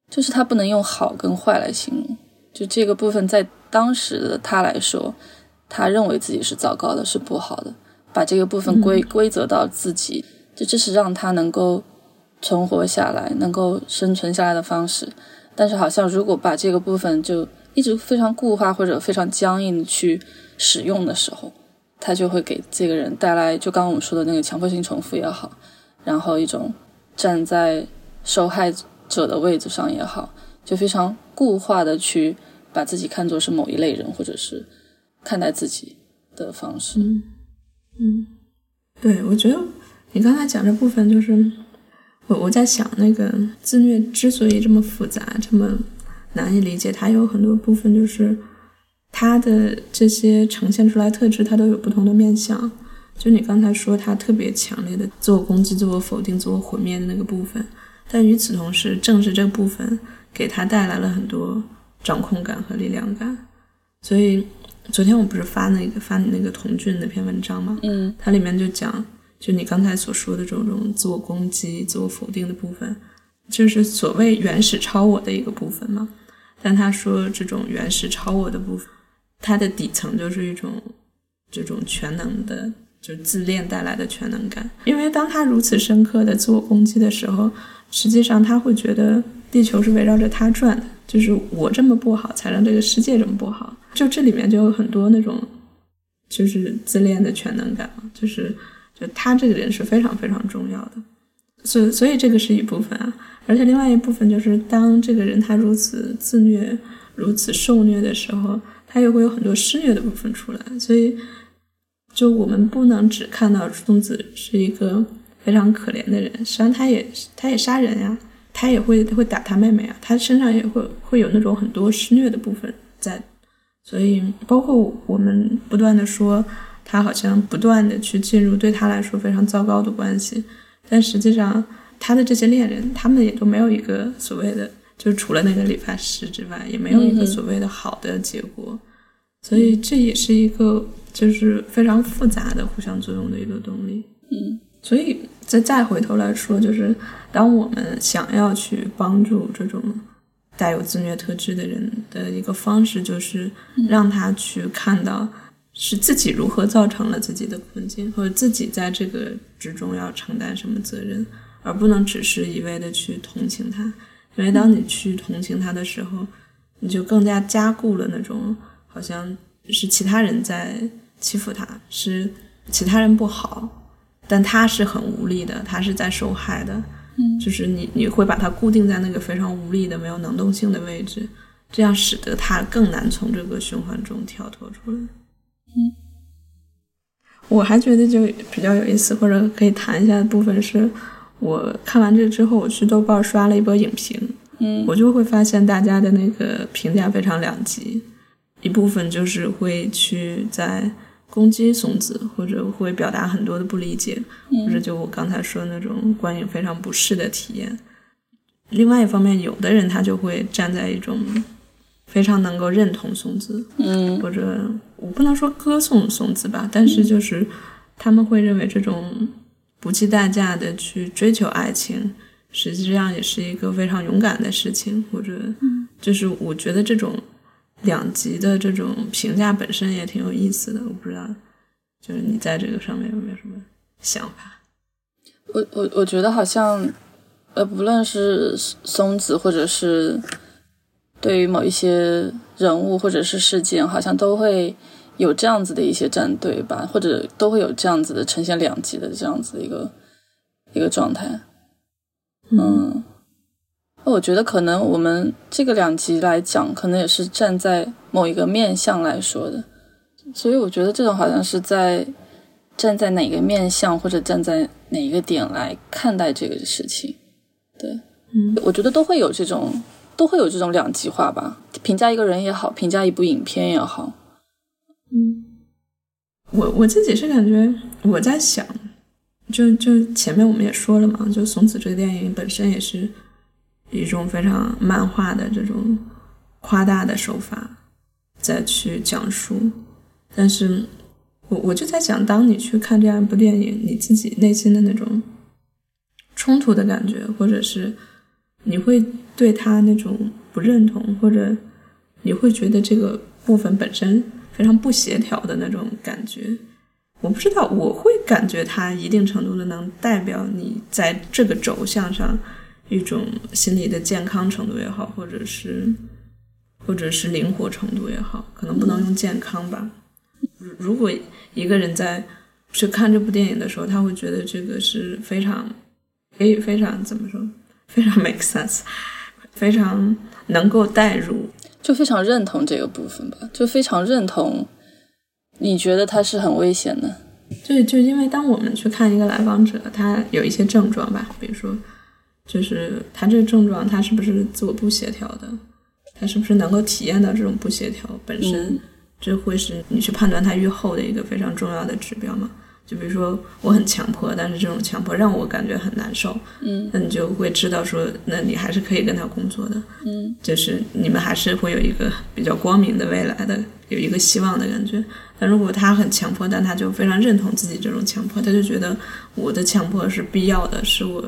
就是他不能用好跟坏来形容。就这个部分，在当时的他来说，他认为自己是糟糕的，是不好的，把这个部分归归责到自己，就这是让他能够存活下来、能够生存下来的方式。但是，好像如果把这个部分就一直非常固化或者非常僵硬的去。使用的时候，他就会给这个人带来，就刚刚我们说的那个强迫性重复也好，然后一种站在受害者的位置上也好，就非常固化的去把自己看作是某一类人，或者是看待自己的方式。嗯，嗯，对，我觉得你刚才讲这部分，就是我我在想，那个自虐之所以这么复杂，这么难以理解，它有很多部分就是。他的这些呈现出来特质，他都有不同的面相。就你刚才说，他特别强烈的自我攻击、自我否定、自我毁灭的那个部分，但与此同时，正是这个部分给他带来了很多掌控感和力量感。所以，昨天我不是发那个发你那个童俊那篇文章吗？嗯，它里面就讲，就你刚才所说的这种自我攻击、自我否定的部分，就是所谓原始超我的一个部分嘛。但他说这种原始超我的部分，它的底层就是一种这种全能的，就自恋带来的全能感。因为当他如此深刻的自我攻击的时候，实际上他会觉得地球是围绕着他转的，就是我这么不好，才让这个世界这么不好。就这里面就有很多那种，就是自恋的全能感嘛，就是就他这个人是非常非常重要的。所所以这个是一部分啊。而且另外一部分就是，当这个人他如此自虐、如此受虐的时候，他也会有很多施虐的部分出来。所以，就我们不能只看到松子是一个非常可怜的人，实际上他也他也杀人呀，他也会会打他妹妹啊，他身上也会会有那种很多施虐的部分在。所以，包括我们不断的说他好像不断的去进入对他来说非常糟糕的关系，但实际上。他的这些恋人，他们也都没有一个所谓的，就除了那个理发师之外，也没有一个所谓的好的结果。所以这也是一个就是非常复杂的互相作用的一个动力。嗯，所以再再回头来说，就是当我们想要去帮助这种带有自虐特质的人的一个方式，就是让他去看到是自己如何造成了自己的困境，或者自己在这个之中要承担什么责任。而不能只是一味的去同情他，因为当你去同情他的时候，你就更加加固了那种好像是其他人在欺负他，是其他人不好，但他是很无力的，他是在受害的，嗯，就是你你会把他固定在那个非常无力的、没有能动性的位置，这样使得他更难从这个循环中跳脱出来。嗯，我还觉得就比较有意思，或者可以谈一下的部分是。我看完这之后，我去豆瓣刷了一波影评，嗯，我就会发现大家的那个评价非常两极，一部分就是会去在攻击松子，或者会表达很多的不理解，或者就我刚才说的那种观影非常不适的体验。另外一方面，有的人他就会站在一种非常能够认同松子，嗯，或者我不能说歌颂松子吧，但是就是他们会认为这种。不计代价的去追求爱情，实际上也是一个非常勇敢的事情。或者，就是我觉得这种两极的这种评价本身也挺有意思的。我不知道，就是你在这个上面有没有什么想法？我我我觉得好像，呃，不论是松子，或者是对于某一些人物或者是事件，好像都会。有这样子的一些战队吧，或者都会有这样子的呈现两极的这样子的一个一个状态。嗯，我觉得可能我们这个两极来讲，可能也是站在某一个面向来说的，所以我觉得这种好像是在站在哪个面向或者站在哪一个点来看待这个事情。对，嗯，我觉得都会有这种都会有这种两极化吧，评价一个人也好，评价一部影片也好。嗯，我我自己是感觉我在想，就就前面我们也说了嘛，就松子这个电影本身也是一种非常漫画的这种夸大的手法再去讲述，但是我我就在想，当你去看这样一部电影，你自己内心的那种冲突的感觉，或者是你会对他那种不认同，或者你会觉得这个部分本身。非常不协调的那种感觉，我不知道，我会感觉它一定程度的能代表你在这个轴向上一种心理的健康程度也好，或者是或者是灵活程度也好，可能不能用健康吧。如果一个人在去看这部电影的时候，他会觉得这个是非常可以非常怎么说，非常 <laughs> make sense，非常能够代入。就非常认同这个部分吧，就非常认同。你觉得他是很危险的？就就因为当我们去看一个来访者，他有一些症状吧，比如说，就是他这个症状，他是不是自我不协调的？他是不是能够体验到这种不协调本身？这会是你去判断他愈后的一个非常重要的指标嘛？就比如说我很强迫，但是这种强迫让我感觉很难受，嗯那你就会知道说，那你还是可以跟他工作的，嗯就是你们还是会有一个比较光明的未来的，有一个希望的感觉。但如果他很强迫，但他就非常认同自己这种强迫，他就觉得我的强迫是必要的，是我，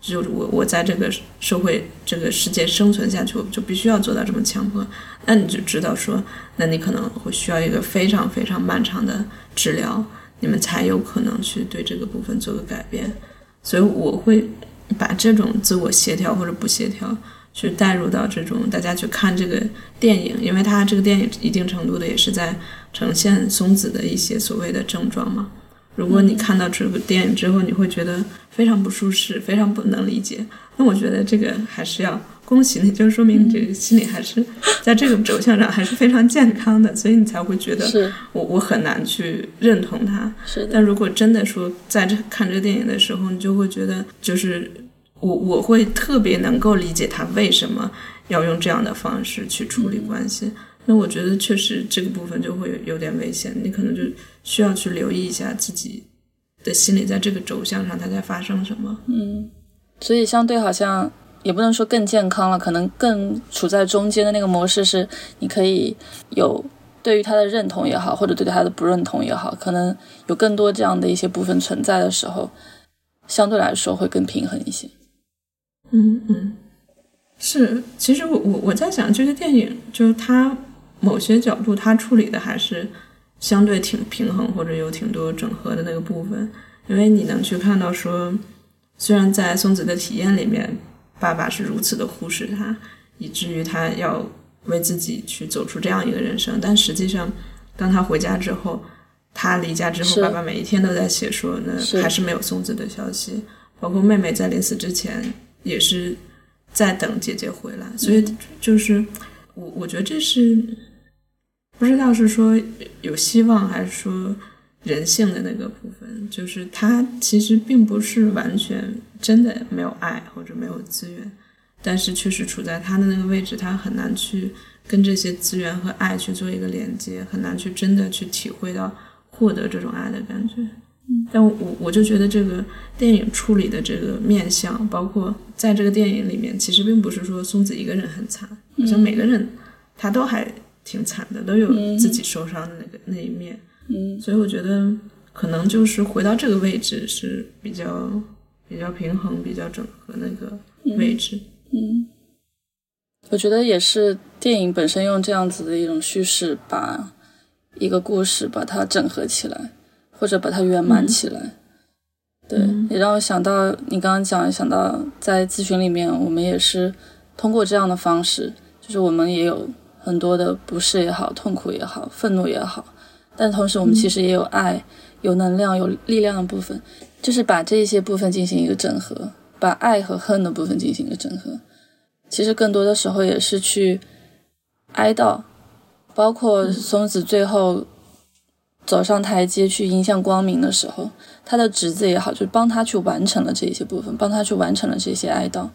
就是我我在这个社会这个世界生存下去，我就必须要做到这么强迫。那你就知道说，那你可能会需要一个非常非常漫长的治疗，你们才有可能去对这个部分做个改变。所以我会把这种自我协调或者不协调。去带入到这种大家去看这个电影，因为它这个电影一定程度的也是在呈现松子的一些所谓的症状嘛。如果你看到这部电影之后，你会觉得非常不舒适，非常不能理解，那我觉得这个还是要恭喜你，就说明你这个心理还是在这个轴向上还是非常健康的，所以你才会觉得是我我很难去认同他。是，但如果真的说在这看这个电影的时候，你就会觉得就是。我我会特别能够理解他为什么要用这样的方式去处理关系。那我觉得确实这个部分就会有点危险，你可能就需要去留意一下自己的心理在这个轴向上它在发生什么。嗯，所以相对好像也不能说更健康了，可能更处在中间的那个模式是，你可以有对于他的认同也好，或者对他的不认同也好，可能有更多这样的一些部分存在的时候，相对来说会更平衡一些。嗯嗯，是，其实我我我在想，这个电影就是它某些角度，它处理的还是相对挺平衡，或者有挺多整合的那个部分。因为你能去看到说，虽然在松子的体验里面，爸爸是如此的忽视他，以至于他要为自己去走出这样一个人生，但实际上，当他回家之后，他离家之后，爸爸每一天都在写说，那还是没有松子的消息，包括妹妹在临死之前。也是在等姐姐回来，所以就是我我觉得这是不知道是说有希望还是说人性的那个部分，就是他其实并不是完全真的没有爱或者没有资源，但是确实处在他的那个位置，他很难去跟这些资源和爱去做一个连接，很难去真的去体会到获得这种爱的感觉。但我我就觉得这个电影处理的这个面相，包括在这个电影里面，其实并不是说松子一个人很惨，好像每个人他都还挺惨的，都有自己受伤的那个那一面。嗯，所以我觉得可能就是回到这个位置是比较比较平衡、比较整合那个位置。嗯，我觉得也是电影本身用这样子的一种叙事，把一个故事把它整合起来。或者把它圆满起来，对，也让我想到你刚刚讲，想到在咨询里面，我们也是通过这样的方式，就是我们也有很多的不适也好，痛苦也好，愤怒也好，但同时我们其实也有爱、有能量、有力量的部分，就是把这些部分进行一个整合，把爱和恨的部分进行一个整合。其实更多的时候也是去哀悼，包括松子最后。走上台阶去迎向光明的时候，他的侄子也好，就帮他去完成了这些部分，帮他去完成了这些哀悼，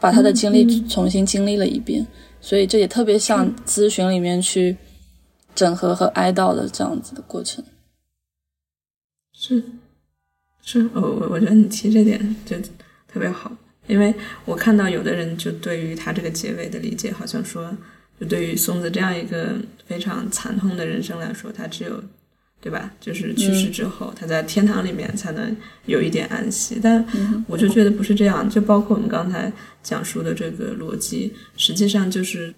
把他的经历重新经历了一遍。所以这也特别像咨询里面去整合和哀悼的这样子的过程。是，是我我我觉得你提这点就特别好，因为我看到有的人就对于他这个结尾的理解，好像说，就对于松子这样一个非常惨痛的人生来说，他只有。对吧？就是去世之后，他在天堂里面才能有一点安息。但我就觉得不是这样，就包括我们刚才讲述的这个逻辑，实际上就是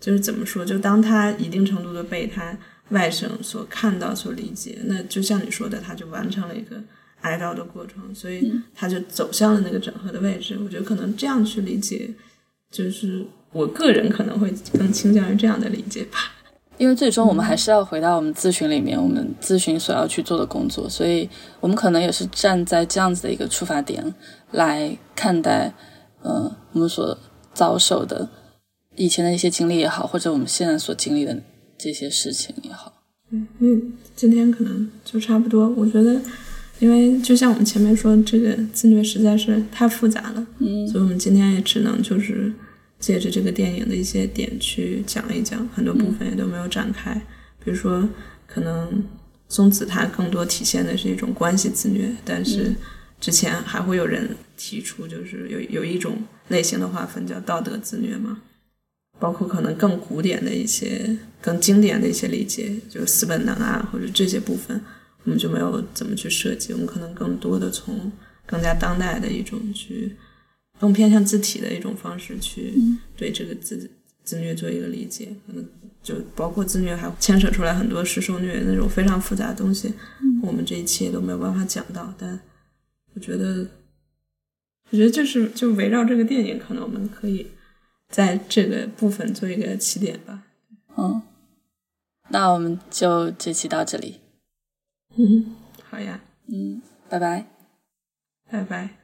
就是怎么说？就当他一定程度的被他外甥所看到、所理解，那就像你说的，他就完成了一个哀悼的过程，所以他就走向了那个整合的位置。我觉得可能这样去理解，就是我个人可能会更倾向于这样的理解吧。<laughs> 因为最终我们还是要回到我们咨询里面，我们咨询所要去做的工作，所以我们可能也是站在这样子的一个出发点来看待，呃，我们所遭受的以前的一些经历也好，或者我们现在所经历的这些事情也好。嗯，嗯，今天可能就差不多。我觉得，因为就像我们前面说，这个自虐实在是太复杂了，嗯，所以我们今天也只能就是。借着这个电影的一些点去讲一讲，很多部分也都没有展开。比如说，可能松子它更多体现的是一种关系自虐，但是之前还会有人提出，就是有有一种类型的划分叫道德自虐嘛，包括可能更古典的一些、更经典的一些理解，就是死本能啊，或者这些部分，我们就没有怎么去设计，我们可能更多的从更加当代的一种去，更偏向字体的一种方式去对这个自自虐做一个理解，可能。就包括自虐，还牵扯出来很多施受虐那种非常复杂的东西，我们这一期也都没有办法讲到。但我觉得，我觉得就是就围绕这个电影，可能我们可以在这个部分做一个起点吧。嗯，那我们就这期到这里。嗯，好呀。嗯，拜拜，拜拜。